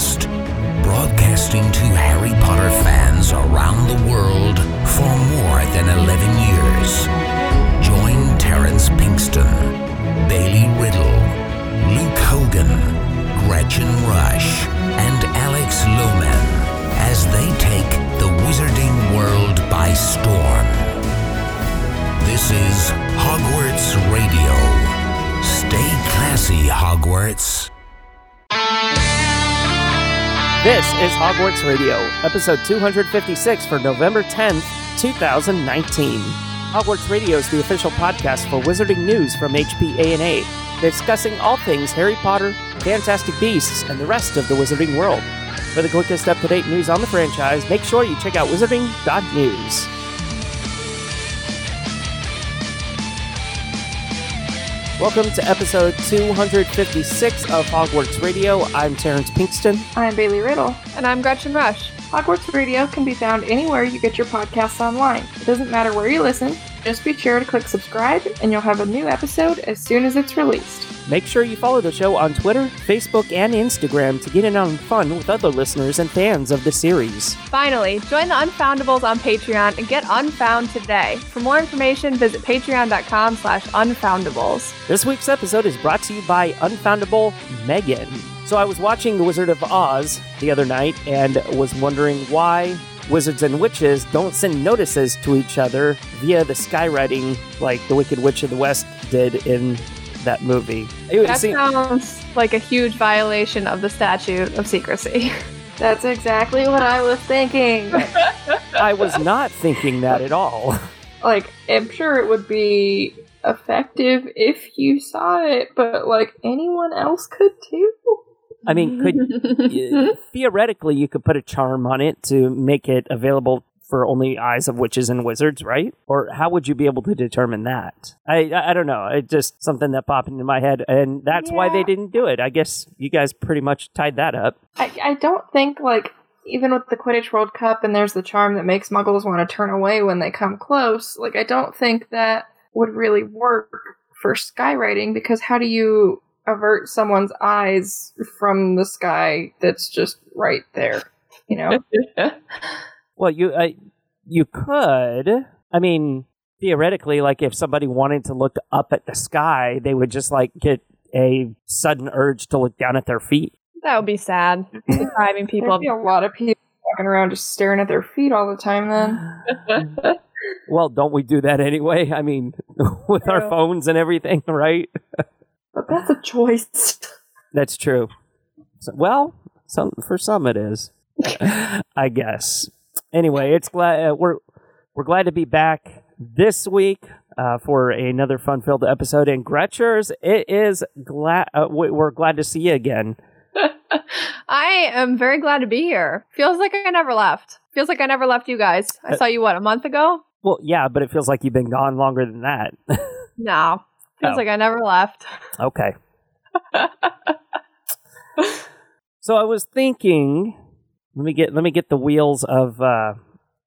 podcast, broadcasting to Harry Potter fans around the world for more than 11 years. Join Terrence Pinkston, Bailey Riddle, Luke Hogan, Gretchen Rush, and Alex Lohman as they take the wizarding world by storm. This is Hogwarts Radio. Stay classy, Hogwarts. This is Hogwarts Radio, episode 256 for November 10th, 2019. Hogwarts Radio is the official podcast for wizarding news from HPANA, discussing all things Harry Potter, Fantastic Beasts, and the rest of the wizarding world. For the quickest up-to-date news on the franchise, make sure you check out wizarding.news. Welcome to episode 256 of Hogwarts Radio. I'm Terrence Pinkston. I'm Bailey Riddle. And I'm Gretchen Rush. Hogwarts Radio can be found anywhere you get your podcasts online. It doesn't matter where you listen, just be sure to click subscribe and you'll have a new episode as soon as it's released. Make sure you follow the show on Twitter, Facebook, and Instagram to get in on fun with other listeners and fans of the series. Finally, join the Unfoundables on Patreon and get unfound today. For more information, visit patreon.com slash unfoundables. This week's episode is brought to you by Unfoundable Megan. So I was watching The Wizard of Oz the other night and was wondering why wizards and witches don't send notices to each other via the skywriting like the Wicked Witch of the West did in that movie. It That seemed- sounds like a huge violation of the statute of secrecy. That's exactly what I was thinking. I was not thinking that at all. like, I'm sure it would be effective if you saw it, but like anyone else could too. I mean, could y- theoretically you could put a charm on it to make it available for only eyes of witches and wizards, right? Or how would you be able to determine that? I I, I don't know. It's just something that popped into my head, and that's why they didn't do it. I guess you guys pretty much tied that up. I, I don't think like even with the Quidditch World Cup and there's the charm that makes muggles want to turn away when they come close, like I don't think that would really work for skywriting because how do you avert someone's eyes from the sky that's just right there? You know? Well, you I, you could. I mean, theoretically, like if somebody wanted to look up at the sky, they would just like get a sudden urge to look down at their feet. that would be sad. Depriving people There'd be a lot of people walking around just staring at their feet all the time then. Well, don't we do that anyway? I mean, with our phones and everything, right? But that's a choice. That's true. So, well, some for some it is, I guess. Anyway, it's glad uh, we're we're glad to be back this week uh, for another fun-filled episode. And Gretchers, it is glad uh, we- we're glad to see you again. I am very glad to be here. Feels like I never left. Feels like I never left you guys. I Uh, saw you, what, a month ago? Well, yeah, but it feels like you've been gone longer than that. No. Feels Oh. like I never left. Okay. so I was thinking, let me get let me get the wheels of uh,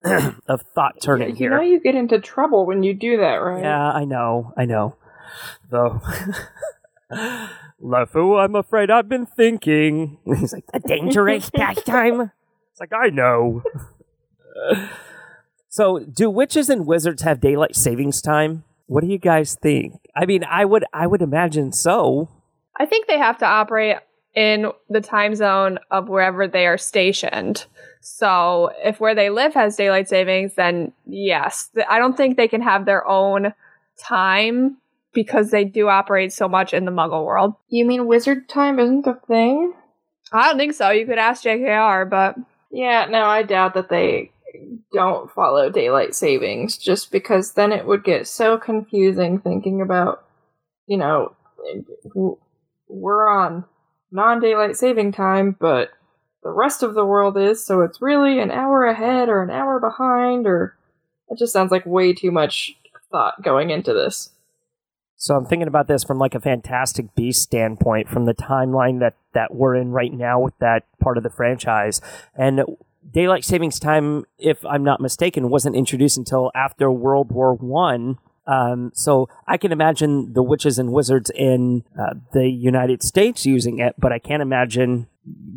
of thought turning you here. know you get into trouble when you do that, right? Yeah, I know, I know. Though, Leffu, I'm afraid I've been thinking. He's like, a dangerous pastime? It's like, I know. so, do witches and wizards have daylight savings time? What do you guys think? I mean, I would, I would imagine so. I think they have to operate in the time zone of wherever they are stationed. So if where they live has daylight savings, then yes. I don't think they can have their own time because they do operate so much in the muggle world. You mean wizard time isn't a thing? I don't think so. You could ask JKR, but Yeah, no, I doubt that they don't follow daylight savings just because then it would get so confusing thinking about, you know, we're on non daylight saving time, but the rest of the world is, so it's really an hour ahead or an hour behind, or it just sounds like way too much thought going into this. So I'm thinking about this from like a Fantastic Beast standpoint, from the timeline that that we're in right now with that part of the franchise, and daylight savings time, if I'm not mistaken, wasn't introduced until after World War One. Um, so I can imagine the witches and wizards in uh, the United States using it, but I can't imagine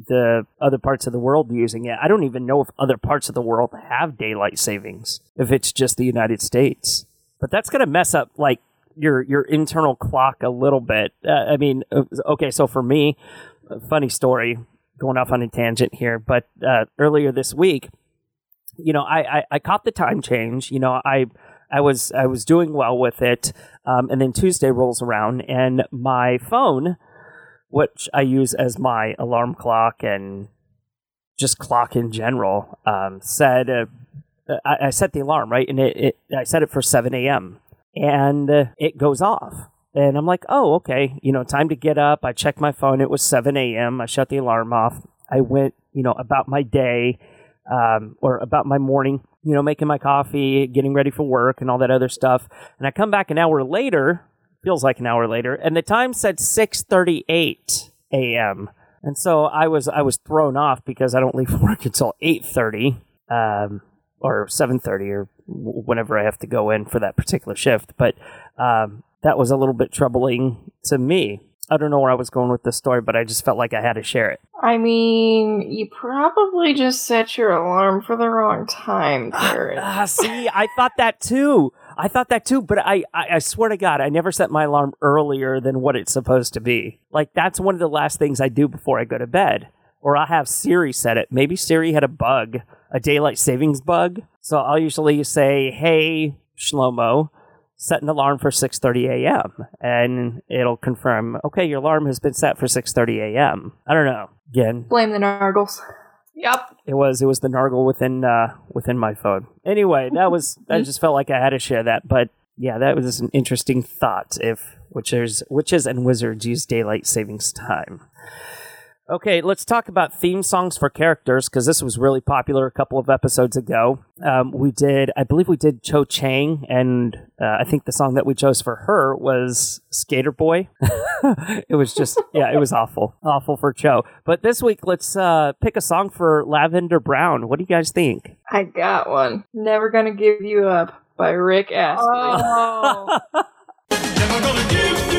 the other parts of the world using it. I don't even know if other parts of the world have daylight savings, if it's just the United States. But that's going to mess up like your your internal clock a little bit. Uh, I mean, uh, okay, so for me, funny story, going off on a tangent here, but uh, earlier this week, you know, I, I, I caught the time change. You know, I I was I was doing well with it, um, and then Tuesday rolls around, and my phone, which I use as my alarm clock and just clock in general, um, said uh, I, I, set the alarm right, and it, it I set it for seven a.m. and uh, it goes off. And I'm like, oh, okay, you know, time to get up. I checked my phone. It was 7 a.m. I shut the alarm off. I went, you know, about my day um, or about my morning, you know, making my coffee, getting ready for work, and all that other stuff. And I come back an hour later, feels like an hour later, and the time said 6:38 a.m. And so I was I was thrown off because I don't leave work until 8:30 um, or 7:30 or whenever I have to go in for that particular shift. But um, that was a little bit troubling to me. I don't know where I was going with this story, but I just felt like I had to share it. I mean, you probably just set your alarm for the wrong time, Jared. Ah, see, I thought that too. I thought that too, but I, I, I, swear to God, I never set my alarm earlier than what it's supposed to be. Like, that's one of the last things I do before I go to bed. Or I'll have Siri set it. Maybe Siri had a bug, a daylight savings bug. So I'll usually say, hey, Shlomo, set an alarm for 6:30 a.m. and it'll confirm, okay, your alarm has been set for 6:30 a.m. I don't know. Again, blame the Nargles. Yep. It was it was the Nargle within uh within my phone. Anyway, that was I just felt like I had to share that, but yeah, that was an interesting thought if witches witches and wizards use daylight savings time. Okay, let's talk about theme songs for characters because this was really popular a couple of episodes ago. Um, we did, I believe, we did Cho Chang, and uh, I think the song that we chose for her was Skater Boy. it was just, yeah, it was awful, awful for Cho. But this week, let's uh, pick a song for Lavender Brown. What do you guys think? I got one. Never gonna give you up by Rick Astley. Oh.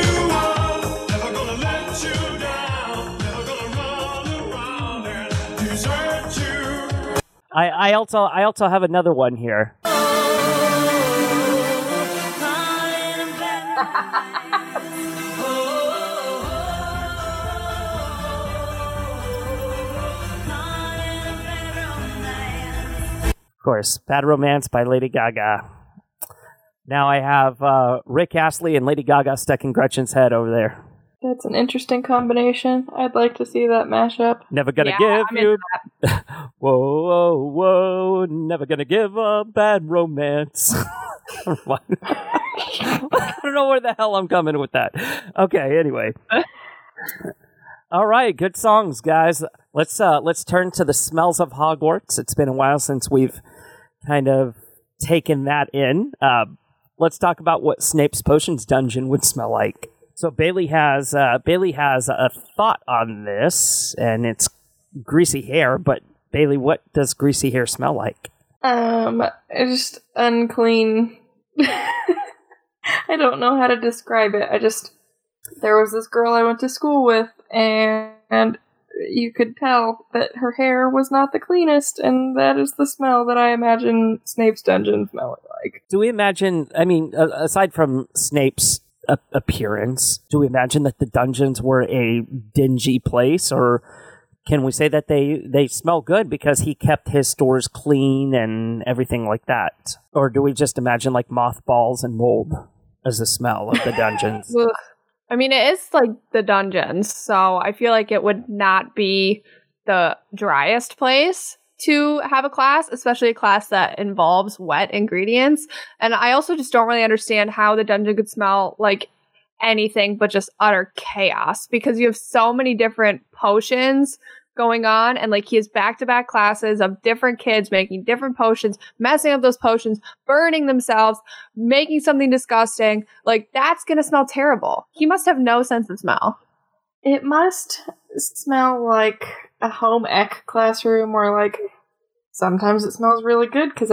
I, I also I also have another one here. Of course, Bad Romance by Lady Gaga. Now I have uh, Rick Astley and Lady Gaga stuck in Gretchen's head over there. That's an interesting combination. I'd like to see that mashup. Never gonna yeah, give you. whoa, whoa, whoa! Never gonna give a bad romance. I don't know where the hell I'm coming with that. Okay, anyway. All right, good songs, guys. Let's uh let's turn to the smells of Hogwarts. It's been a while since we've kind of taken that in. Uh, let's talk about what Snape's potions dungeon would smell like. So Bailey has uh, Bailey has a thought on this, and it's greasy hair. But Bailey, what does greasy hair smell like? Um, just unclean. I don't know how to describe it. I just there was this girl I went to school with, and, and you could tell that her hair was not the cleanest, and that is the smell that I imagine Snape's dungeon smelling like. Do we imagine? I mean, aside from Snape's appearance. Do we imagine that the dungeons were a dingy place, or can we say that they they smell good because he kept his stores clean and everything like that? Or do we just imagine like mothballs and mold as the smell of the dungeons? I mean, it is like the dungeons, so I feel like it would not be the driest place to have a class, especially a class that involves wet ingredients. And I also just don't really understand how the dungeon could smell like anything but just utter chaos because you have so many different potions going on. And like he has back-to-back classes of different kids making different potions messing up those potions burning themselves making something disgusting. Like that's gonna smell terrible. He must have no sense of smell it must smell like a home ec classroom where like sometimes it smells really good because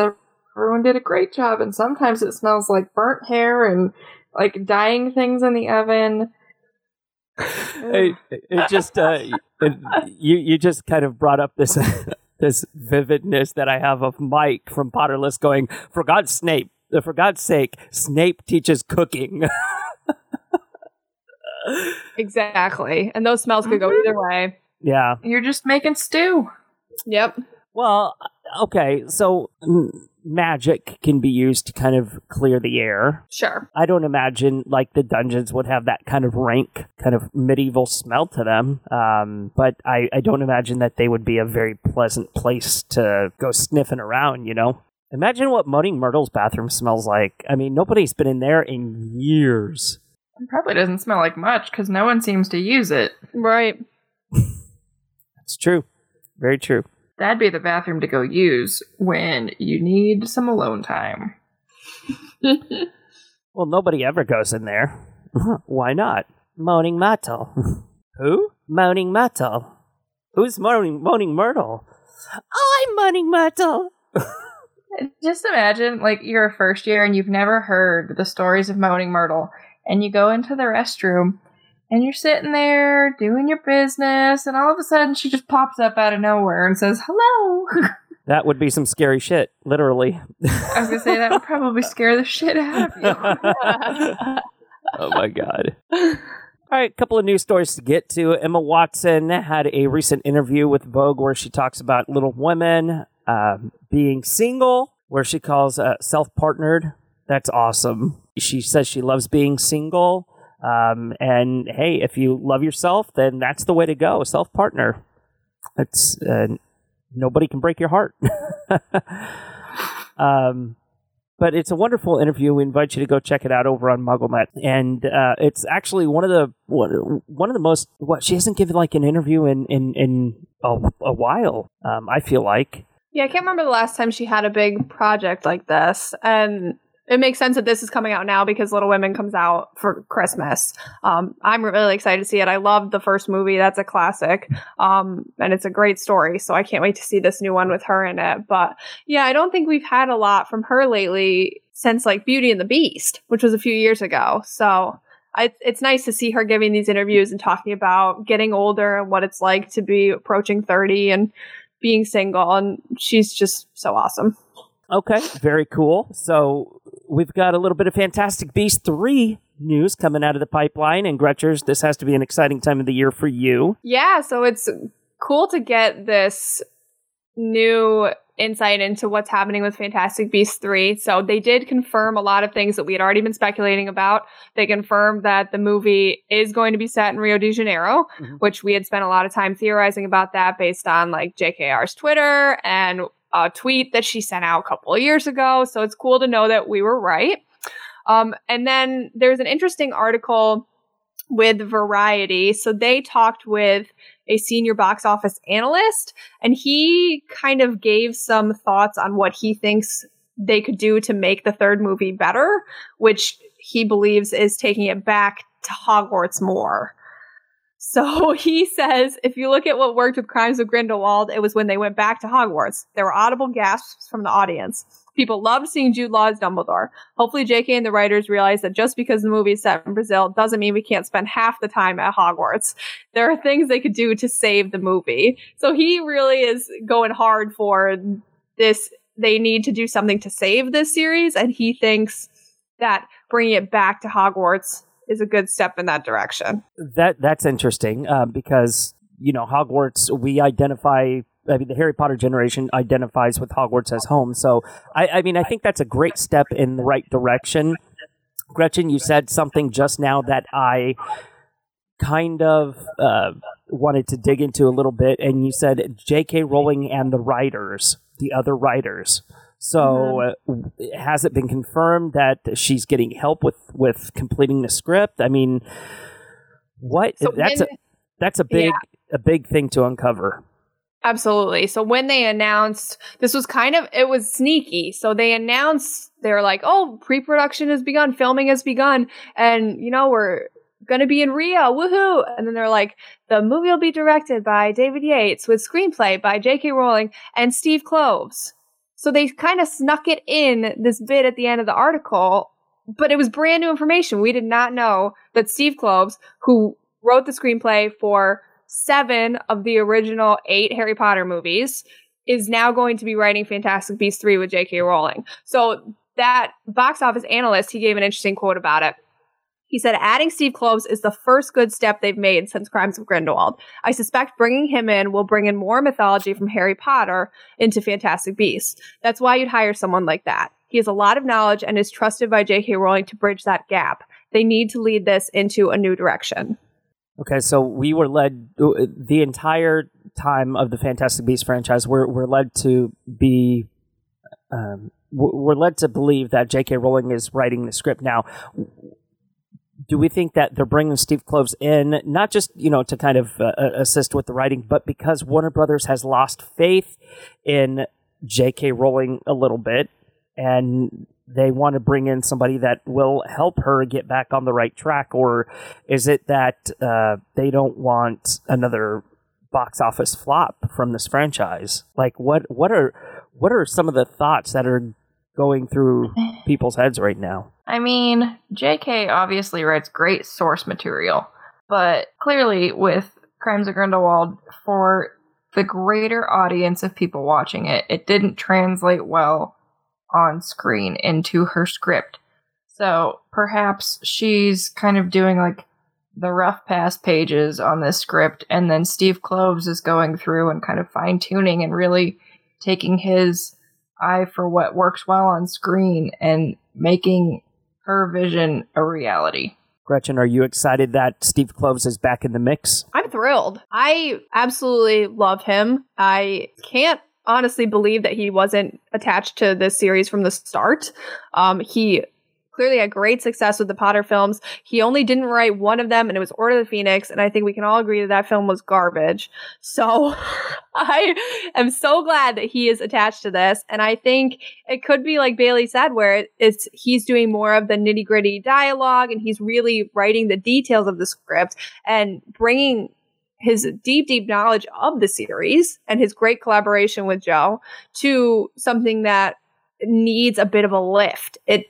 everyone did a great job, and sometimes it smells like burnt hair and like dyeing things in the oven. it, it just uh, it, you you just kind of brought up this this vividness that I have of Mike from Potterless going, for God's Snape, for God's sake, Snape teaches cooking. exactly, and those smells could go Mhm. either way. yeah. You're just making stew. Yep. Well, okay, so magic can be used to kind of clear the air. Sure. I don't imagine like the dungeons would have that kind of rank, kind of medieval smell to them. Um, but I, I don't imagine that they would be a very pleasant place to go sniffing around, you know? Imagine what Moaning Myrtle's bathroom smells like. I mean, nobody's been in there in years. It probably doesn't smell like much because no one seems to use it. Right. It's true. Very true. That'd be the bathroom to go use when you need some alone time. Well, nobody ever goes in there. Why not? Moaning Myrtle. Who? Moaning Myrtle. Who's Moaning, Moaning Myrtle? Oh, I'm Moaning Myrtle. Just imagine, like, you're a first year and you've never heard the stories of Moaning Myrtle, and you go into the restroom and you're sitting there doing your business, and all of a sudden she just pops up out of nowhere and says, Hello! That would be some scary shit, literally. I was gonna say that would probably scare the shit out of you. oh my god. All right, a couple of news stories to get to. Emma Watson had a recent interview with Vogue where she talks about little women um, being single, where she calls uh, self partnered. That's awesome. She says she loves being single. Um, and hey, if you love yourself, then that's the way to go. Self partner. It's uh, nobody can break your heart. um, but it's a wonderful interview. We invite you to go check it out over on MuggleNet, and uh, it's actually one of the one of the most. What she hasn't given like an interview in in in a, a while. Um, I feel like. Yeah, I can't remember the last time she had a big project like this. And it makes sense that this is coming out now because Little Women comes out for Christmas. Um, I'm really excited to see it. I loved the first movie. That's a classic. Um, and it's a great story. So I can't wait to see this new one with her in it. But yeah, I don't think we've had a lot from her lately since like Beauty and the Beast, which was a few years ago. So I, it's nice to see her giving these interviews and talking about getting older and what it's like to be approaching 30 and being single. And she's just so awesome. Okay, very cool. So we've got a little bit of Fantastic Beast 3 news coming out of the pipeline. And Gretchers, this has to be an exciting time of the year for you. Yeah, so it's cool to get this new insight into what's happening with Fantastic Beasts 3. So they did confirm a lot of things that we had already been speculating about. They confirmed that the movie is going to be set in Rio de Janeiro, Mhm. which we had spent a lot of time theorizing about that based on like JKR's Twitter and a tweet that she sent out a couple of years ago. So it's cool to know that we were right. Um, and then there's an interesting article with Variety. So they talked with a senior box office analyst, and he kind of gave some thoughts on what he thinks they could do to make the third movie better, which he believes is taking it back to Hogwarts more. So he says if you look at what worked with Crimes of Grindelwald, it was when they went back to Hogwarts. There were audible gasps from the audience. People loved seeing Jude Law as Dumbledore. Hopefully, JK and the writers realize that just because the movie is set in Brazil doesn't mean we can't spend half the time at Hogwarts. There are things they could do to save the movie. So he really is going hard for this. They need to do something to save this series, and he thinks that bringing it back to Hogwarts is a good step in that direction. That That's interesting uh, because, you know, Hogwarts, we identify. I mean, the Harry Potter generation identifies with Hogwarts as home. So, I, I mean, I think that's a great step in the right direction. Gretchen, you said something just now that I kind of uh, wanted to dig into a little bit, and you said J.K. Rowling and the writers, the other writers. So, uh, has it been confirmed that she's getting help with with completing the script? I mean, what? So that's a that's a big a big thing to uncover. Absolutely. So when they announced this was kind of it was sneaky. So they announced they're like, "Oh, pre-production has begun, filming has begun, and you know, we're going to be in Rio. Woohoo!" And then they're like, "The movie will be directed by David Yates with screenplay by J.K. Rowling and Steve Kloves." So they kind of snuck it in this bit at the end of the article, but it was brand new information. We did not know that Steve Kloves, who wrote the screenplay for seven of the original eight Harry Potter movies, is now going to be writing Fantastic Beasts 3 with J.K. Rowling. So that box office analyst, he gave an interesting quote about it. He said, adding Steve Kloves is the first good step they've made since Crimes of Grindelwald. I suspect bringing him in will bring in more mythology from Harry Potter into Fantastic Beasts. That's why you'd hire someone like that. He has a lot of knowledge and is trusted by J.K. Rowling to bridge that gap. They need to lead this into a new direction. Okay, so we were led uh, the entire time of the Fantastic Beasts franchise. We're we're led to be, um, we're led to believe that J.K. Rowling is writing the script now do we think that they're bringing Steve Kloves in not just you know to kind of uh, uh assist with the writing, but because Warner Brothers has lost faith in J.K. Rowling a little bit, and they want to bring in somebody that will help her get back on the right track, or is it that uh, they don't want another box office flop from this franchise? Like, what what are what are some of the thoughts that are going through people's heads right now? I mean, JK obviously writes great source material, but clearly with Crimes of Grindelwald, for the greater audience of people watching it, it didn't translate well on screen into her script. So perhaps she's kind of doing like the rough pass pages on this script, and then Steve Kloves is going through and kind of fine tuning and really taking his eye for what works well on screen and making her vision a reality. Gretchen, are you excited that Steve Kloves is back in the mix? I'm thrilled. I absolutely love him. I can't honestly believe that he wasn't attached to this series from the start. Um, he clearly had great success with the Potter films. He only didn't write one of them, and it was Order of the Phoenix. And I think we can all agree that that film was garbage. So I am so glad that he is attached to this. And I think it could be like Bailey said, where it's he's doing more of the nitty gritty dialogue, and he's really writing the details of the script and bringing his deep, deep knowledge of the series and his great collaboration with Jo to something that needs a bit of a lift. It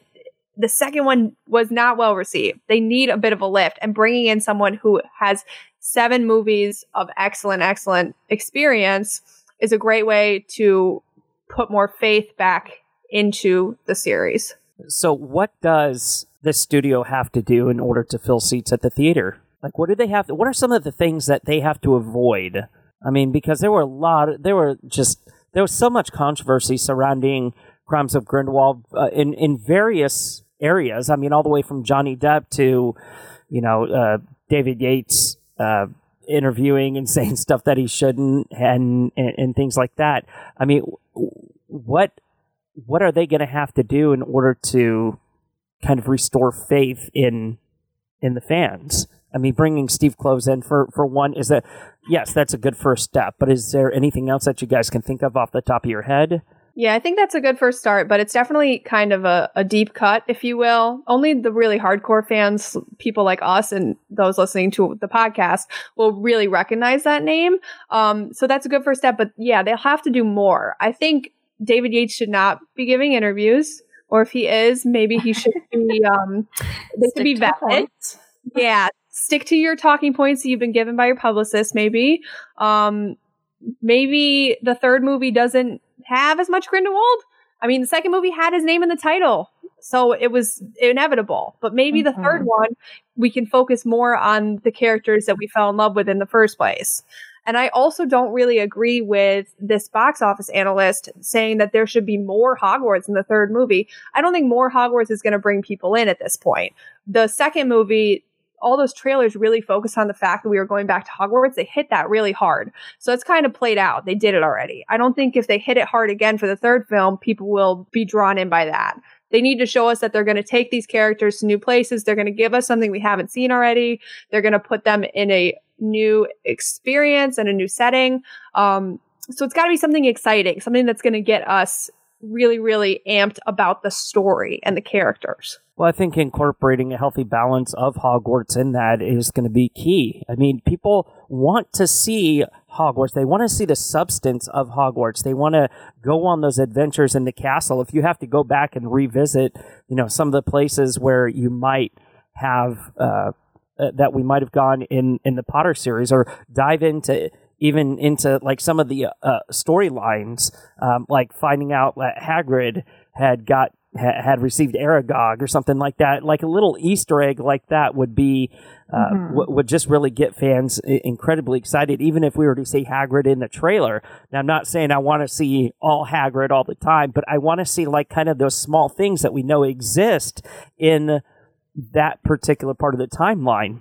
the second one was not well received. They need a bit of a lift, and bringing in someone who has seven movies of excellent, excellent experience is a great way to put more faith back into the series. So, what does the studio have to do in order to fill seats at the theater? Like, what do they have? To, what are some of the things that they have to avoid? I mean, because there were a lot, there were just, there was so much controversy surrounding Crimes of Grindelwald uh, in in various areas. I mean, all the way from Johnny Depp to, you know, uh, David Yates uh, interviewing and saying stuff that he shouldn't, and, and, and things like that. I mean, what what are they going to have to do in order to kind of restore faith in in the fans? I mean, bringing Steve Kloves in for, for one is that yes, that's a good first step. But is there anything else that you guys can think of off the top of your head? Yeah, I think that's a good first start, but it's definitely kind of a, a deep cut, if you will. Only the really hardcore fans, people like us and those listening to the podcast, will really recognize that name. Um, so that's a good first step, but yeah, they'll have to do more. I think David Yates should not be giving interviews, or if he is, maybe he should be, um, they should be vetted. Yeah, stick to your talking points that you've been given by your publicist, maybe. Um, maybe the third movie doesn't have as much Grindelwald. I mean, the second movie had his name in the title, so it was inevitable. But maybe mm-hmm. the third mm-hmm. one, we can focus more on the characters that we fell in love with in the first place. And I also don't really agree with this box office analyst saying that there should be more Hogwarts in the third movie. I don't think more Hogwarts is going to bring people in at this point. The second movie, all those trailers really focus on the fact that we were going back to Hogwarts. They hit that really hard. So it's kind of played out. They did it already. I don't think if they hit it hard again for the third film, people will be drawn in by that. They need to show us that they're going to take these characters to new places. They're going to give us something we haven't seen already. They're going to put them in a new experience and a new setting. Um, so it's got to be something exciting, something that's going to get us really, really amped about the story and the characters. Well, I think incorporating a healthy balance of Hogwarts in that is going to be key. I mean, people want to see Hogwarts. They want to see the substance of Hogwarts. They want to go on those adventures in the castle. If you have to go back and revisit, you know, some of the places where you might have, uh, uh, that we might have gone in in the Potter series, or dive into even into like some of the uh, storylines, um, like finding out that Hagrid had got ha- had received Aragog or something like that. Like a little Easter egg like that would be uh, Mhm. w- would just really get fans i- incredibly excited. Even if we were to see Hagrid in the trailer. Now, I'm not saying I want to see all Hagrid all the time, but I want to see like kind of those small things that we know exist in that particular part of the timeline.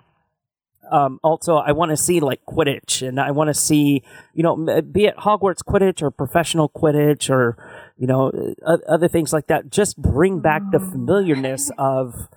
Um, also, I want to see like Quidditch, and I want to see, you know, be it Hogwarts Quidditch or professional Quidditch or, you know, uh, other things like that. Just bring back the familiarness of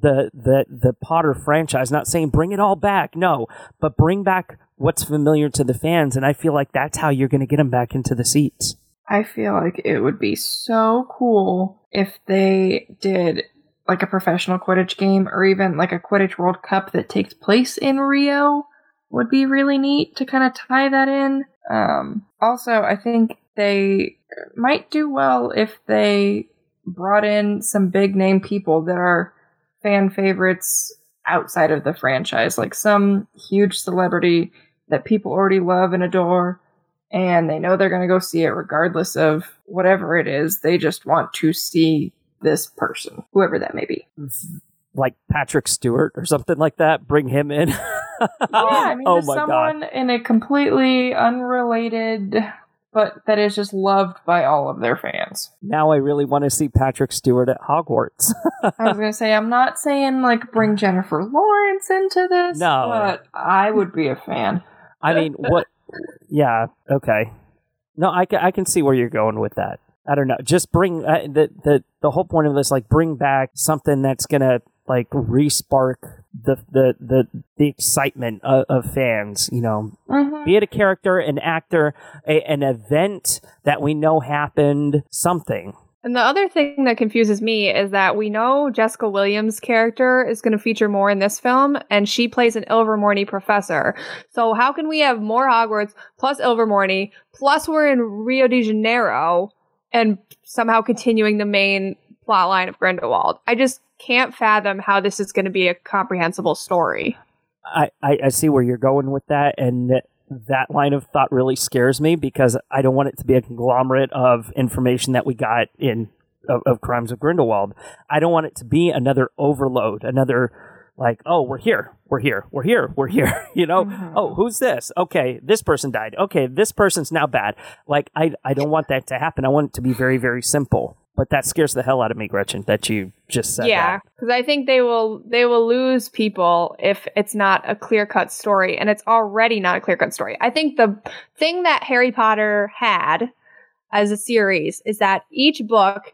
the the the Potter franchise. Not saying bring it all back, no, but bring back what's familiar to the fans, and I feel like that's how you're going to get them back into the seats. I feel like it would be so cool if they did like a professional Quidditch game or even like a Quidditch World Cup that takes place in Rio would be really neat to kind of tie that in. Um, also, I think they might do well if they brought in some big name people that are fan favorites outside of the franchise, like some huge celebrity that people already love and adore and they know they're going to go see it regardless of whatever it is. They just want to see this person, whoever that may be. Like Patrick Stewart or something like that. Bring him in. Yeah, I mean, oh just my someone god! in a completely unrelated, but that is just loved by all of their fans. Now I really want to see Patrick Stewart at Hogwarts. I was going to say, I'm not saying like bring Jennifer Lawrence into this, No. but I would be a fan. I mean, what? Yeah. Okay. No, I can I can see where you're going with that. I don't know. Just bring uh, the the the whole point of this, like, bring back something that's gonna like respark the the the the excitement of, of fans. You know, Mhm. be it a character, an actor, a, an event that we know happened, something. And the other thing that confuses me is that we know Jessica Williams' character is going to feature more in this film, and she plays an Ilvermorny professor. So how can we have more Hogwarts plus Ilvermorny plus we're in Rio de Janeiro and somehow continuing the main plot line of Grindelwald? I just can't fathom how this is going to be a comprehensible story. I, I, I see where you're going with that, and that- line of thought really scares me because I don't want it to be a conglomerate of information that we got in of, of Crimes of Grindelwald. I don't want it to be another overload, another like, oh, we're here, we're here, we're here, we're here. you know, Mhm. oh, who's this? Okay, this person died. Okay, this person's now bad. Like, I I don't want that to happen. I want it to be very very simple. But that scares the hell out of me, Gretchen. That you just said. yeah, because I think they will they will lose people if it's not a clear cut story, and it's already not a clear cut story. I think the thing that Harry Potter had as a series is that each book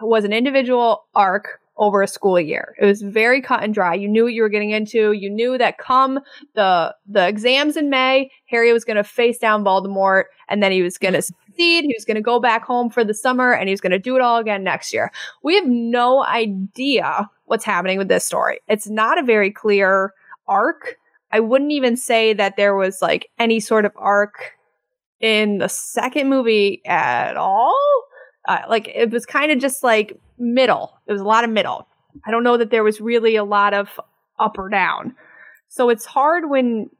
was an individual arc over a school year. It was very cut and dry. You knew what you were getting into. You knew that come the the exams in May, Harry was going to face down Voldemort, and then he was going to succeed. He was going to go back home for the summer, and he was going to do it all again next year. We have no idea what's happening with this story. It's not a very clear arc. I wouldn't even say that there was like any sort of arc in the second movie at all. Uh, like it was kind of just like middle. There was a lot of middle. I don't know that there was really a lot of up or down. So it's hard when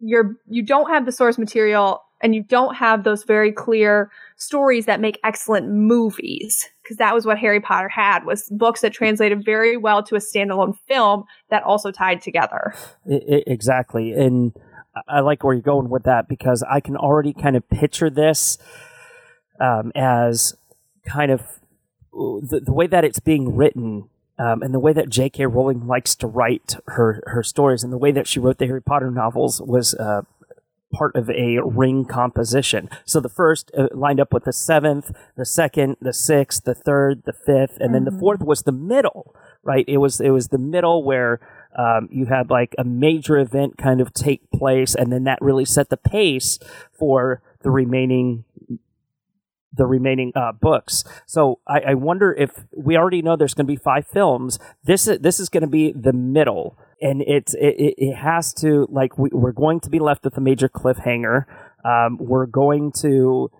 you're you don't have the source material and you don't have those very clear stories that make excellent movies because that was what Harry Potter had was books that translated very well to a standalone film that also tied together. I- I- exactly. And I like where you're going with that because I can already kind of picture this um, as kind of the, the way that it's being written um, and the way that J.K. Rowling likes to write her, her stories and the way that she wrote the Harry Potter novels was uh, part of a ring composition. So the first uh, lined up with the seventh, the second, the sixth, the third, the fifth, and then the Mhm. fourth was the middle. Right? It was it was the middle where um, you had like a major event kind of take place, and then that really set the pace for the remaining the remaining uh, books. So I, I wonder if we already know there's going to be five films. This is this is going to be the middle, and it's it, it, has to like we, we're going to be left with a major cliffhanger. Um, we're going to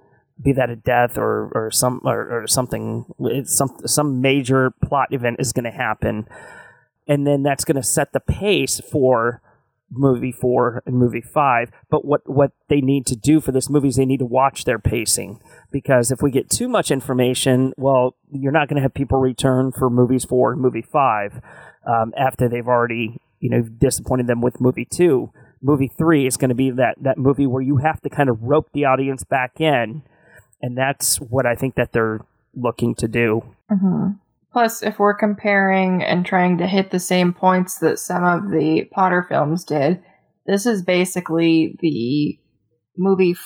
be that a death or or some or, or something. Some some major plot event is going to happen. and then that's going to set the pace for movie four and movie five. But what what they need to do for this movie is they need to watch their pacing because if we get too much information, well, you're not going to have people return for movies four and movie five um, after they've already you know disappointed them with movie two. Movie three is going to be that that movie where you have to kind of rope the audience back in, and that's what I think that they're looking to do. Mm-hmm. Plus, if we're comparing and trying to hit the same points that some of the Potter films did, this is basically the movie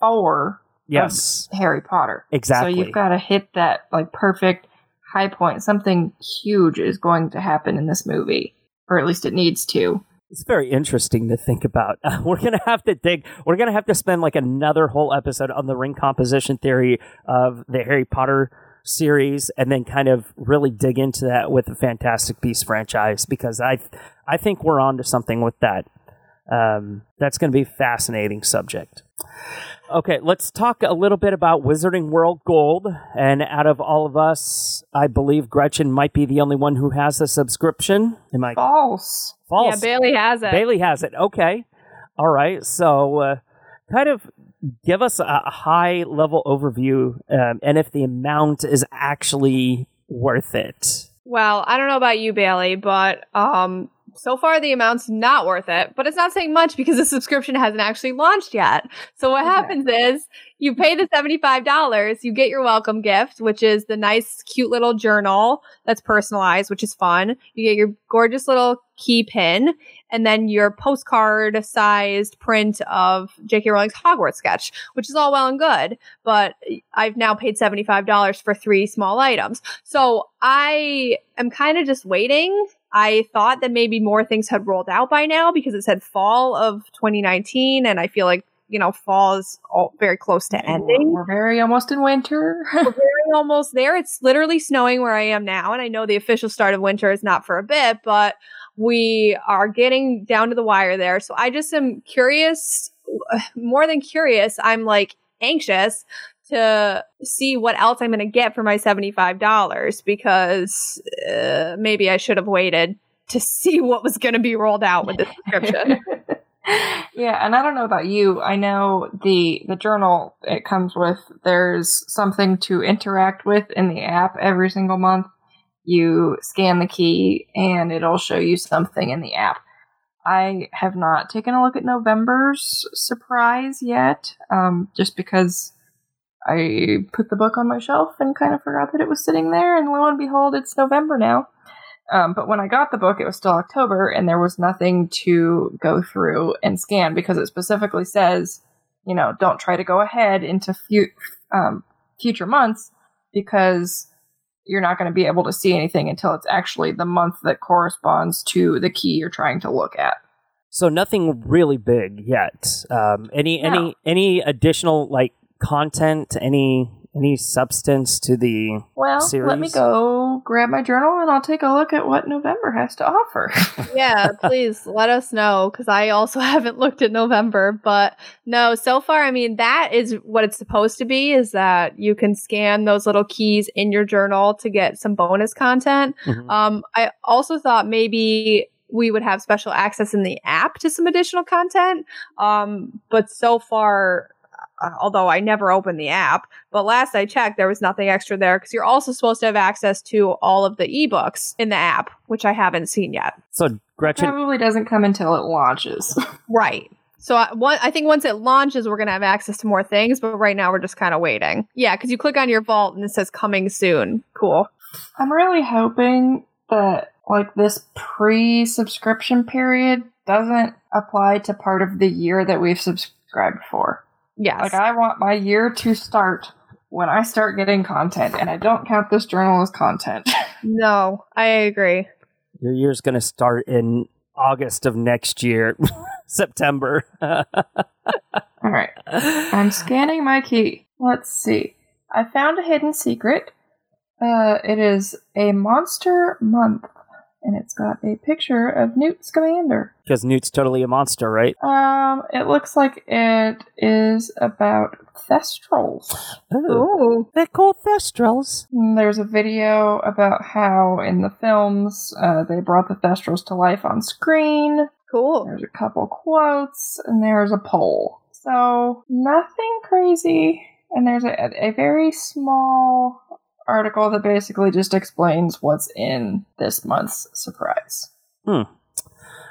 four Yes, of Harry Potter. exactly. So you've got to hit that like perfect high point. Something huge is going to happen in this movie, or at least it needs to. It's very interesting to think about. Uh, we're gonna have to dig. We're gonna have to spend like another whole episode on the ring composition theory of the Harry Potter series, and then kind of really dig into that with the Fantastic Beasts franchise because I, I think we're on to something with that. Um, that's going to be a fascinating subject. Okay, let's talk a little bit about Wizarding World Gold. And out of all of us, I believe Gretchen might be the only one who has a subscription. Am I False. false? Yeah, Bailey has it. Bailey has it. Okay. All right. So, uh, kind of give us a high level overview um, and if the amount is actually worth it. Well, I don't know about you, Bailey, but um, so far the amount's not worth it. But it's not saying much because the subscription hasn't actually launched yet. So what Okay. happens is you pay the seventy-five dollars, you get your welcome gift, which is the nice, cute little journal that's personalized, which is fun. You get your gorgeous little key pin, and then your postcard-sized print of J.K. Rowling's Hogwarts sketch, which is all well and good. But I've now paid seventy-five dollars for three small items. So I am kind of just waiting. I thought that maybe more things had rolled out by now because it said fall of 2019, and I feel like you know fall is all very close to ending. We're very almost in winter. We're very almost there. It's literally snowing where I am now, and I know the official start of winter is not for a bit, but we are getting down to the wire there. So I just am curious, more than curious. I'm like anxious to see what else I'm going to get for my $75 because uh, maybe I should have waited to see what was going to be rolled out with the subscription. yeah, and I don't know about you. I know the the journal it comes with. There's something to interact with in the app every single month. You scan the key, and it'll show you something in the app. I have not taken a look at November's surprise yet, um, just because I put the book on my shelf and kind of forgot that it was sitting there. And lo and behold, it's November now. Um, but when I got the book, it was still October, and there was nothing to go through and scan because it specifically says, you know, don't try to go ahead into fu- um, future months because you're not going to be able to see anything until it's actually the month that corresponds to the key you're trying to look at. So nothing really big yet. Um, any No. any any additional like content? Any any substance to the? Well, let me go grab my journal and I'll take a look at what November has to offer. yeah, please let us know because I also haven't looked at November. But no, so far, I mean, that is what it's supposed to be is that you can scan those little keys in your journal to get some bonus content. Mhm. Um, I also thought maybe we would have special access in the app to some additional content. Um, but so far, uh, although I never opened the app, but last I checked, there was nothing extra there because you're also supposed to have access to all of the ebooks in the app, which I haven't seen yet. So Gretchen, Probably doesn't come until it launches. Right. So I, one, I think once it launches, we're going to have access to more things, but right now we're just kind of waiting. Yeah, because you click on your vault and it says coming soon. Cool. I'm really hoping that like this pre-subscription period doesn't apply to part of the year that we've subscribed for. Yes. Like I want my year to start when I start getting content, and I don't count this journal as content. no, I agree. your year's going to start in August of next year, September. All right, I'm scanning my key. Let's see. I found a hidden secret. Uh, it is a monster month, and it's got a picture of Newt Scamander. Because Newt's totally a monster, right? Um, it looks like it is about Thestrals. Ooh. They're called Thestrals. And There's a video about how in the films uh, they brought the Thestrals to life on screen. Cool. There's a couple quotes, and there's a poll. So nothing crazy. And there's a, a very small article that basically just explains what's in this month's surprise.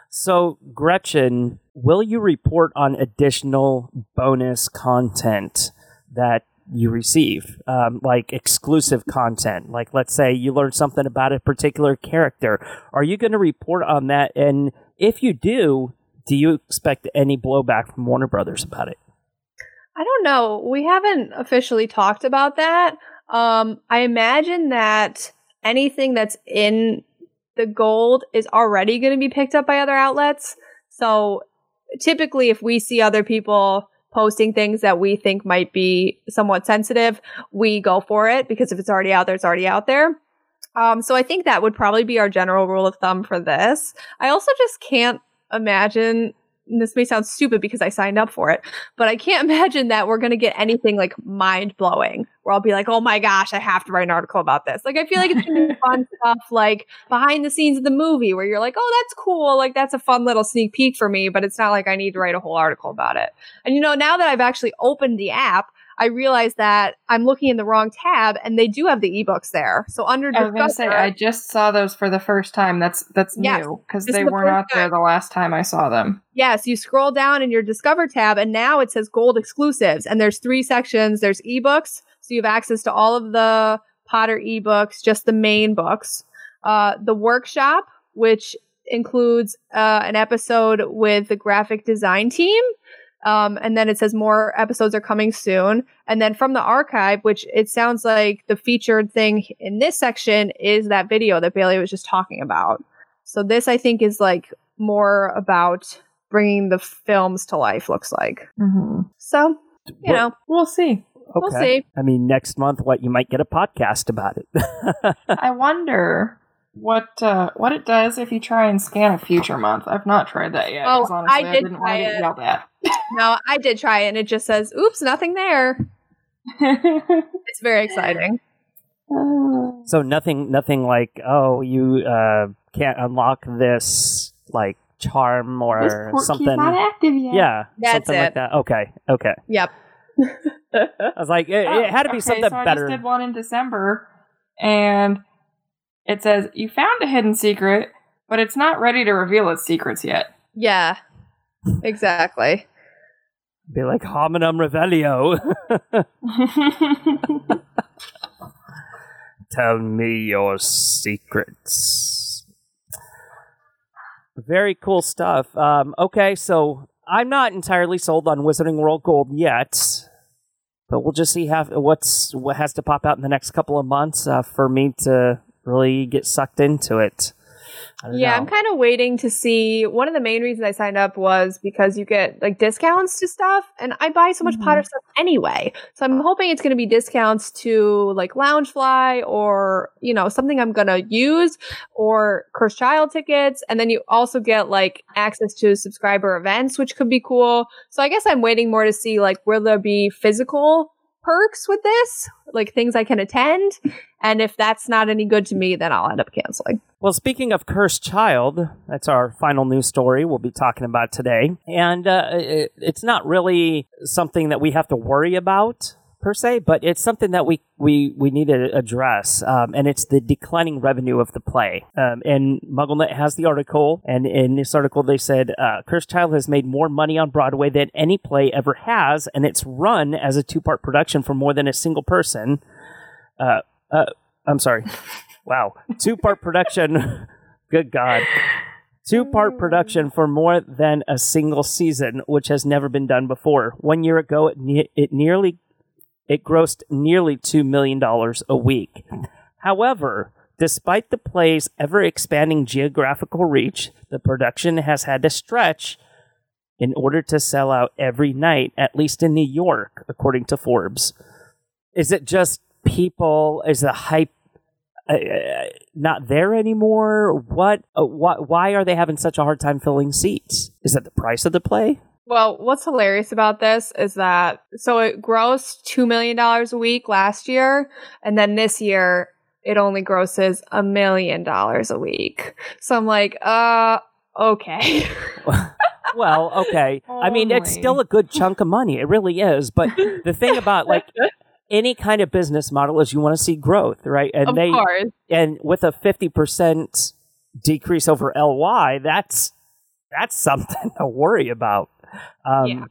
So, Gretchen, will you report on additional bonus content that you receive? Um, like exclusive content? Like, let's say you learn something about a particular character. Are you going to report on that? And if you do, do you expect any blowback from Warner Brothers about it? I don't know. We haven't officially talked about that. Um, I imagine that anything that's in the gold is already going to be picked up by other outlets. So typically, if we see other people posting things that we think might be somewhat sensitive, we go for it because if it's already out there, it's already out there. Um, so I think that would probably be our general rule of thumb for this. I also just can't imagine. And This may sound stupid because I signed up for it, but I can't imagine that we're going to get anything like mind blowing where I'll be like, oh my gosh, I have to write an article about this. Like, I feel like it's going to be fun stuff like behind the scenes of the movie where you're like, oh, that's cool. Like, that's a fun little sneak peek for me, but it's not like I need to write a whole article about it. And you know, now that I've actually opened the app, I realize that I'm looking in the wrong tab and they do have the ebooks there. So under I was gonna say Discover- I just saw those for the first time. That's that's Yes, new because they the were not there the last time I saw them. Yes, you scroll down in your Discover tab, and now it says Gold Exclusives. And there's three sections. There's ebooks, so you have access to all of the Potter ebooks, just the main books. Uh, the workshop, which includes uh, an episode with the graphic design team. Um, and then it says more episodes are coming soon. And then from the archive, which it sounds like the featured thing in this section is that video that Bailey was just talking about. So this, I think, is like more about bringing the films to life. Looks like Mm-hmm. so. You Well- know, We'll see. we'll see. I mean, next month, what you might get a podcast about it. I wonder what uh, what it does if you try and scan a future month. I've not tried that yet. Oh, honestly, I did didn't try want to get it. yelled at. No, I did try it, and it just says, "Oops, nothing there." It's very exciting. so nothing, nothing like oh, you uh, can't unlock this like charm or port something. not active yet. Yeah, That's something like it. that. Okay, okay. Yep. I was like, it, Oh, it had to be okay, something so I better. just did one in December, and it says you found a hidden secret, but it's not ready to reveal its secrets yet. yeah. Exactly. Be like Homenum Revelio. Tell me your secrets. Very cool stuff. Um, okay, so I'm not entirely sold on Wizarding World Gold yet, but we'll just see how what's what has to pop out in the next couple of months uh, for me to really get sucked into it. I don't Yeah, know. I'm kind of waiting to see. One of the main reasons I signed up was because you get like discounts to stuff, and I buy so much Mhm. Potter stuff anyway. So I'm hoping it's going to be discounts to like Loungefly or you know something I'm going to use or Cursed Child tickets, and then you also get like access to subscriber events, which could be cool. So I guess I'm waiting more to see like will there be physical perks with this, like things I can attend, and if that's not any good to me, then I'll end up canceling. Well, speaking of Cursed Child, that's our final news story we'll be talking about today. And uh, it, it's not really something that we have to worry about per se, but it's something that we, we, we need to address. Um, and it's the declining revenue of the play. Um, and MuggleNet has the article, and in this article they said uh, Cursed Child has made more money on Broadway than any play ever has, and it's run as a two part production for more than a single person. Uh, uh, I'm sorry. Wow. Two part production. Good God. Two part production for more than a single season, which has never been done before. One year ago, it, ne- it nearly it grossed nearly $2 million a week. However, despite the play's ever expanding geographical reach, the production has had to stretch in order to sell out every night, at least in New York, according to Forbes. Is it just people? Is the hype? Uh, not there anymore? What? Uh, wh- why are they having such a hard time filling seats? Is it the price of the play? Well, what's hilarious about this is that so it grossed $2 million a week last year, and then this year it only grosses a million dollars a week. So I'm like, uh, okay. well, okay. I mean, it's still a good chunk of money. It really is. But the thing about like any kind of business model is you want to see growth, right? And of they course. and with a 50% decrease over LY, that's that's something to worry about. Um, Yeah.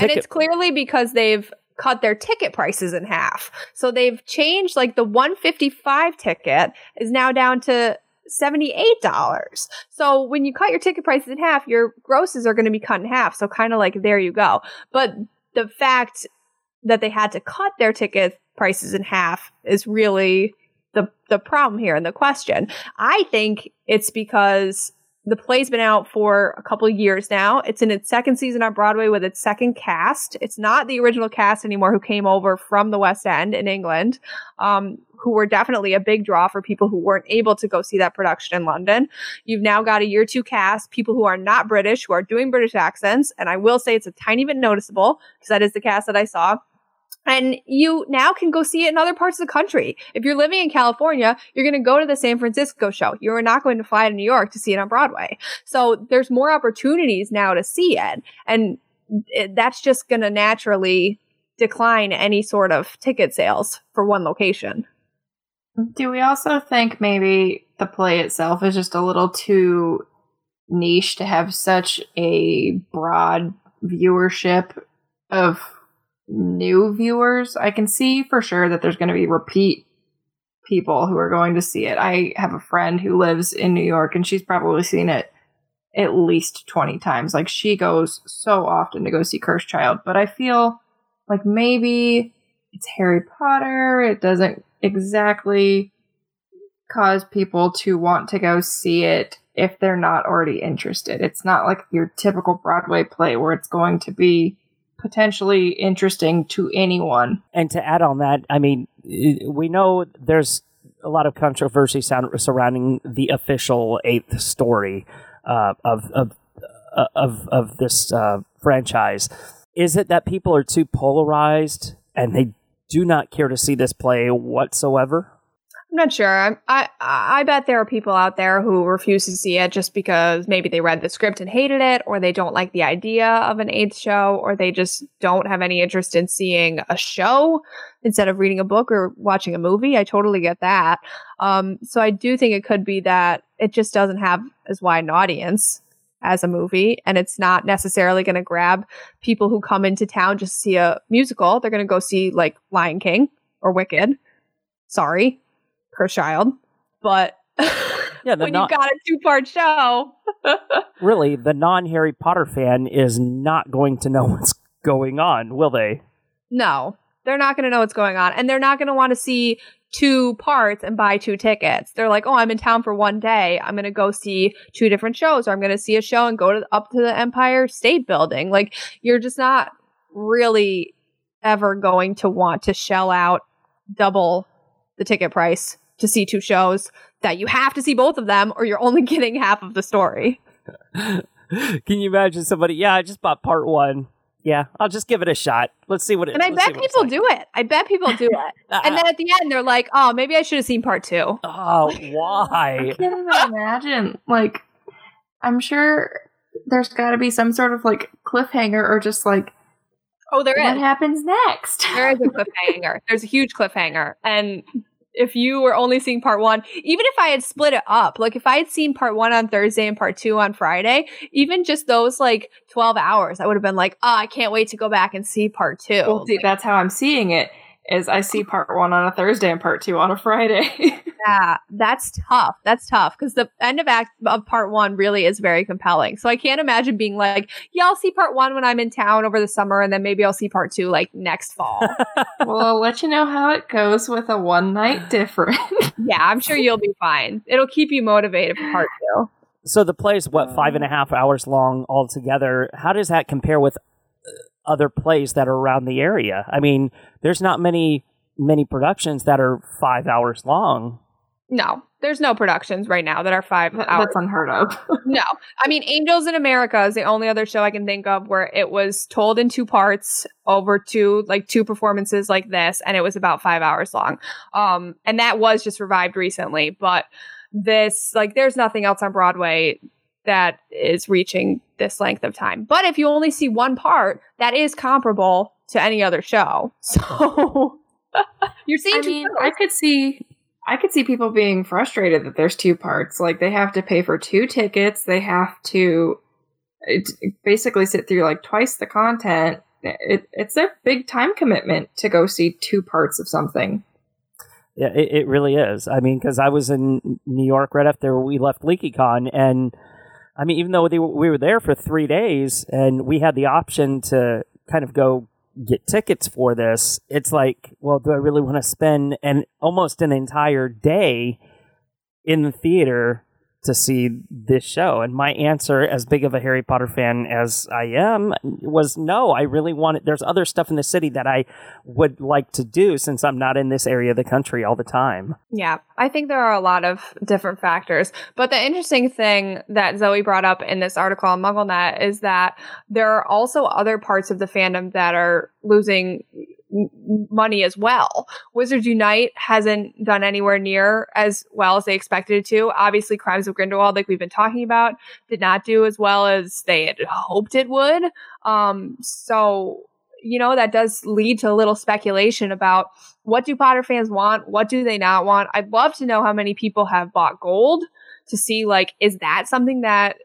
and it's clearly because they've cut their ticket prices in half. So they've changed like the 155 ticket is now down to $78. So when you cut your ticket prices in half, your grosses are going to be cut in half. So kind of like there you go. But the fact that they had to cut their ticket prices in half is really the the problem here and the question. I think it's because the play's been out for a couple years now. It's in its second season on Broadway with its second cast. It's not the original cast anymore who came over from the West End in England, um, who were definitely a big draw for people who weren't able to go see that production in London. You've now got a year two cast, people who are not British, who are doing British accents. And I will say it's a tiny bit noticeable because that is the cast that I saw. And you now can go see it in other parts of the country. If you're living in California, you're going to go to the San Francisco show. You're not going to fly to New York to see it on Broadway. So there's more opportunities now to see it. And that's just going to naturally decline any sort of ticket sales for one location. Do we also think maybe the play itself is just a little too niche to have such a broad viewership of new viewers? I can see for sure that there's going to be repeat people who are going to see it. I have a friend who lives in New York and she's probably seen it at least 20 times. Like she goes so often to go see Cursed Child, but I feel like maybe it's Harry Potter. It doesn't exactly cause people to want to go see it if they're not already interested. It's not like your typical Broadway play where it's going to be potentially interesting to anyone. and to add on that, I mean, we know there's a lot of controversy surrounding the official eighth story uh, of of uh, of of this uh, franchise. Is it that people are too polarized and they do not care to see this play whatsoever? I'm not sure. I'm, I I bet there are people out there who refuse to see it just because maybe they read the script and hated it, or they don't like the idea of an eighth show, or they just don't have any interest in seeing a show instead of reading a book or watching a movie. I totally get that. Um, so I do think it could be that it just doesn't have as wide an audience as a movie, and it's not necessarily going to grab people who come into town just to see a musical. They're going to go see like Lion King or Wicked. Sorry, Cursed Child, but Yeah, when not- you got a two part show, Really, the non Harry Potter fan is not going to know what's going on, will they? no, they're not going to know what's going on, and they're not going to want to see two parts and buy two tickets. They're like, oh, I'm in town for one day. I'm going to go see two different shows, or I'm going to see a show and go to up to the Empire State Building. Like, you're just not really ever going to want to shell out double the ticket price to see two shows that you have to see both of them or you're only getting half of the story. Can you imagine somebody? Yeah, I just bought part one. Yeah, I'll just give it a shot. Let's see what it. And I bet people like. do it. I bet people do it. Uh, and then at the end they're like, "Oh, maybe I should have seen part 2." Oh, why? I can't even imagine. Like, I'm sure there's got to be some sort of like cliffhanger or just like Oh, there what is. happens next. There is a cliffhanger. There's a huge cliffhanger. And if you were only seeing part 1, even if I had split it up, like if I had seen part 1 on Thursday and part 2 on Friday, even just those like 12 hours, I would have been like, "Oh, I can't wait to go back and see part 2." Well, see, that's how I'm seeing it. Is I see part one on a Thursday and part two on a Friday. Yeah, that's tough. That's tough because the end of act of part one really is very compelling. So I can't imagine being like, yeah, I'll see part one when I'm in town over the summer, and then maybe I'll see part two like next fall. well, I'll let you know how it goes with a one night difference. yeah, I'm sure you'll be fine. It'll keep you motivated for part two. So the play is what um, five and a half hours long altogether. How does that compare with other plays that are around the area? I mean, there's not many many productions that are five hours long. No, there's no productions right now that are five That- hours. That's unheard of. No, I mean Angels in America is the only other show I can think of where it was told in two parts over two like two performances like this, and it was about five hours long. Um, and that was just revived recently, but this like there's nothing else on Broadway that is reaching this length of time. But if you only see one part, that is comparable to any other show. So you're seeing. I mean, shows. I could see I could see people being frustrated that there's two parts. Like they have to pay for two tickets, they have to it, basically sit through like twice the content. It, it's a big time commitment to go see two parts of something. Yeah, it, it really is. I mean, because I was in New York right after we left LeakyCon, and I mean, even though they, we were there for three days and we had the option to kind of go get tickets for this, it's like, well, do I really want to spend an almost an entire day in the theater to see this show? And my answer, as big of a Harry Potter fan as I am, was no. I really wanted. There's other stuff in the city that I would like to do since I'm not in this area of the country all the time. Yeah, I think there are a lot of different factors. But the interesting thing that Zoe brought up in this article on MuggleNet is that there are also other parts of the fandom that are losing money as well. Wizards Unite hasn't done anywhere near as well as they expected it to. Obviously, Crimes of Grindelwald, like we've been talking about, did not do as well as they had hoped it would. Um, so you know that does lead to a little speculation about what do Potter fans want? What do they not want? I'd love to know how many people have bought gold to see like is that something that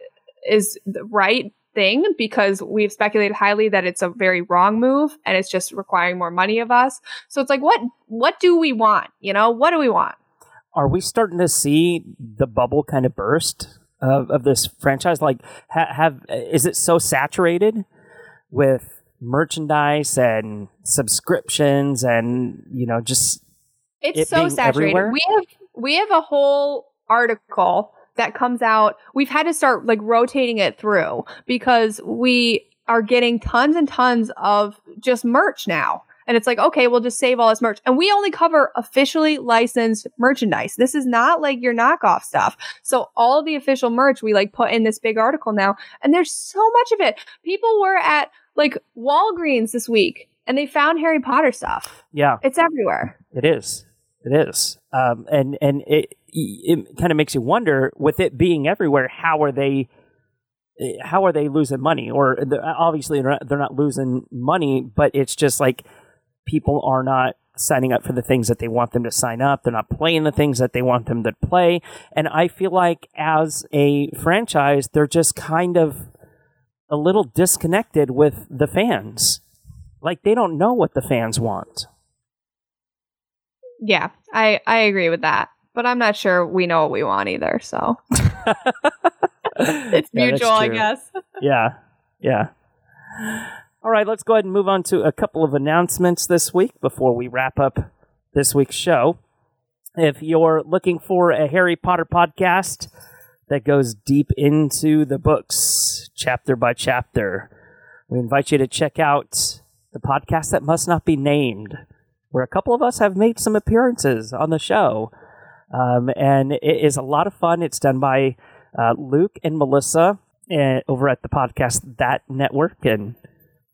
is right thing because we've speculated highly that it's a very wrong move and it's just requiring more money of us. So it's like what what do we want? You know, what do we want? Are we starting to see the bubble kind of burst of, of this franchise? Like, ha- have is it so saturated with merchandise and subscriptions and you know just It's it so saturated. everywhere? We have we have a whole article that comes out. We've had to start like rotating it through because we are getting tons and tons of just merch now. And it's like, okay, we'll just save all this merch. And we only cover officially licensed merchandise. This is not like your knockoff stuff. So all the official merch we like put in this big article now. And there's so much of it. People were at like Walgreens this week and they found Harry Potter stuff. yeah It's everywhere. It is. It is. Um, and and it it kind of makes you wonder with it being everywhere. How are they? How are they losing money? Or obviously they're not, they're not losing money, but it's just like people are not signing up for the things that they want them to sign up. They're not playing the things that they want them to play. And I feel like as a franchise, they're just kind of a little disconnected with the fans. Like they don't know what the fans want. Yeah, I I agree with that. But I'm not sure we know what we want either, so it's Yeah, mutual, I guess. Yeah, yeah. All right, let's go ahead and move on to a couple of announcements this week before we wrap up this week's show. If you're looking for a Harry Potter podcast that goes deep into the books, chapter by chapter, we invite you to check out the podcast that must not be named, where a couple of us have made some appearances on the show. Um, and it is a lot of fun. It's done by uh, Luke and Melissa uh, over at the podcast That Network, and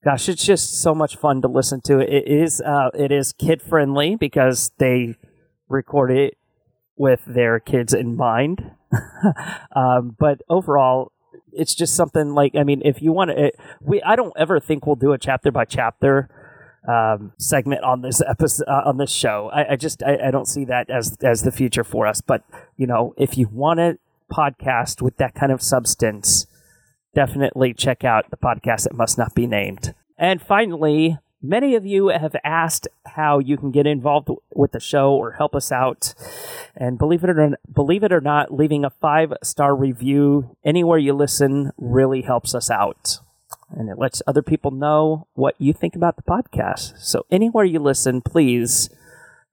gosh, it's just so much fun to listen to. It is uh, it is kid friendly because they record it with their kids in mind. um, but overall, it's just something like I mean, if you want to, we I don't ever think we'll do a chapter by chapter um, segment on this episode uh, on this show. I, I just I, I don't see that as as the future for us. But you know, if you want a podcast with that kind of substance, definitely check out the podcast that must not be named. And finally, many of you have asked how you can get involved with the show or help us out. And believe it or believe it or not, leaving a five star review anywhere you listen really helps us out. And it lets other people know what you think about the podcast. So anywhere you listen, please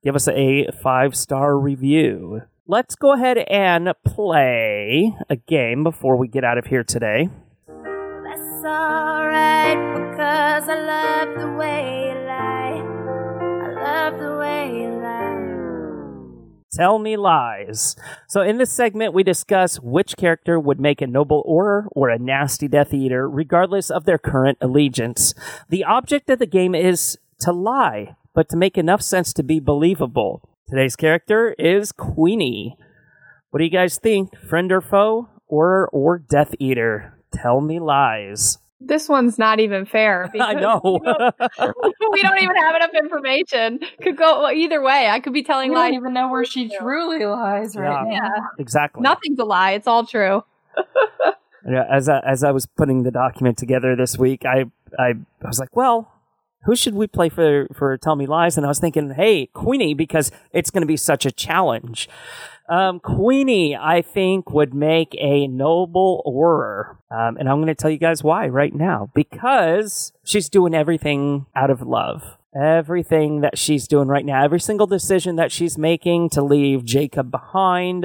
give us a five star review. Let's go ahead and play a game before we get out of here today. That's alright because I love the way you lie. I love the way you lie. Tell Me Lies. So, in this segment, we discuss which character would make a noble Auror or a nasty Death Eater, regardless of their current allegiance. The object of the game is to lie, but to make enough sense to be believable. Today's character is Queenie. What do you guys think? Friend or foe? Or or Death Eater? Tell me lies. This one's not even fair. I know. we don't even have enough information. Could go either way. I could be telling We lies. don't even know where she truly lies right Yeah. now. exactly. Nothing's a lie. It's all true. Yeah, as I, as I was putting the document together this week, I, I I was like, well, who should we play for for Tell Me Lies? And I was thinking, hey, Queenie, because it's going to be such a challenge. Um, Queenie, I think, would make a noble Auror. Um, and I'm going to tell you guys why right now. Because she's doing everything out of love. Everything that she's doing right now, every single decision that she's making to leave Jacob behind,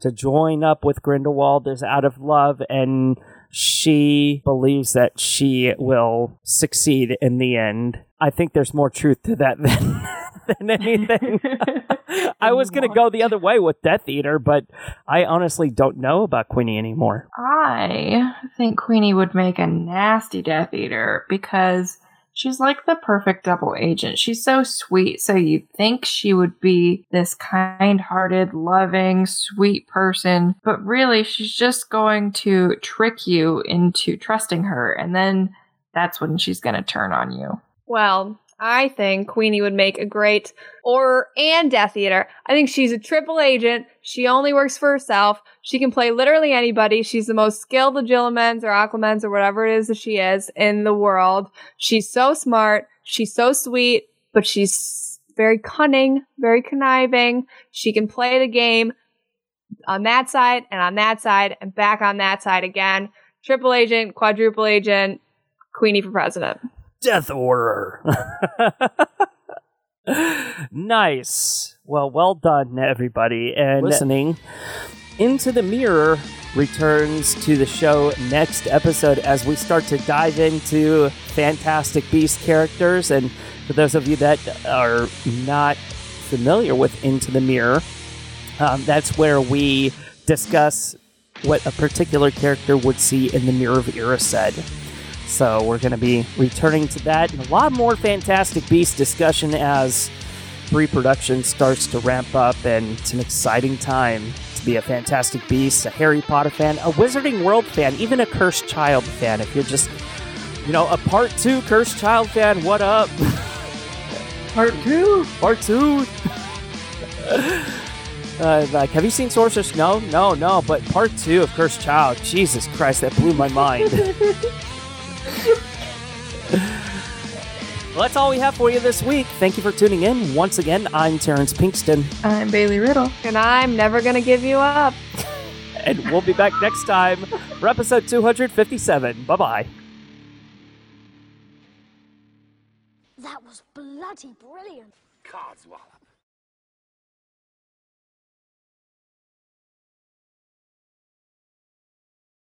to join up with Grindelwald is out of love, and she believes that she will succeed in the end. I think there's more truth to that than, than anything. I was going to go the other way with Death Eater, but I honestly don't know about Queenie anymore. I think Queenie would make a nasty Death Eater because she's like the perfect double agent. She's so sweet, so you'd think she would be this kind hearted, loving, sweet person, but really she's just going to trick you into trusting her, and then that's when she's going to turn on you. Well, I think Queenie would make a great Auror and Death Eater. I think she's a triple agent. She only works for herself. She can play literally anybody. She's the most skilled Agilimens or Aquamens or whatever it is that she is in the world. She's so smart. She's so sweet, but she's very cunning, very conniving. She can play the game on that side and on that side and back on that side again. Triple agent, quadruple agent, Queenie for president. Death Order. nice. Well, well done, everybody. And listening, Into the Mirror returns to the show next episode as we start to dive into Fantastic Beast characters. And for those of you that are not familiar with Into the Mirror, um, that's where we discuss what a particular character would see in the Mirror of Erised. So we're going to be returning to that and a lot more Fantastic Beast discussion as pre-production starts to ramp up, and it's an exciting time to be a Fantastic Beast, a Harry Potter fan, a Wizarding World fan, even a Cursed Child fan. If you're just, you know, a Part Two Cursed Child fan, what up? Part two? Part Two. Uh, like, have you seen Sorcerer's? No, no, no. But part two of Cursed Child, Jesus Christ, that blew my mind. well, that's all we have for you this week. Thank you for tuning in. Once again, I'm Terrance Pinkston, I'm Bailey Riddle. And I'm never gonna give you up. and we'll be back next time for episode 257. Bye bye. That was bloody brilliant. Codswallop.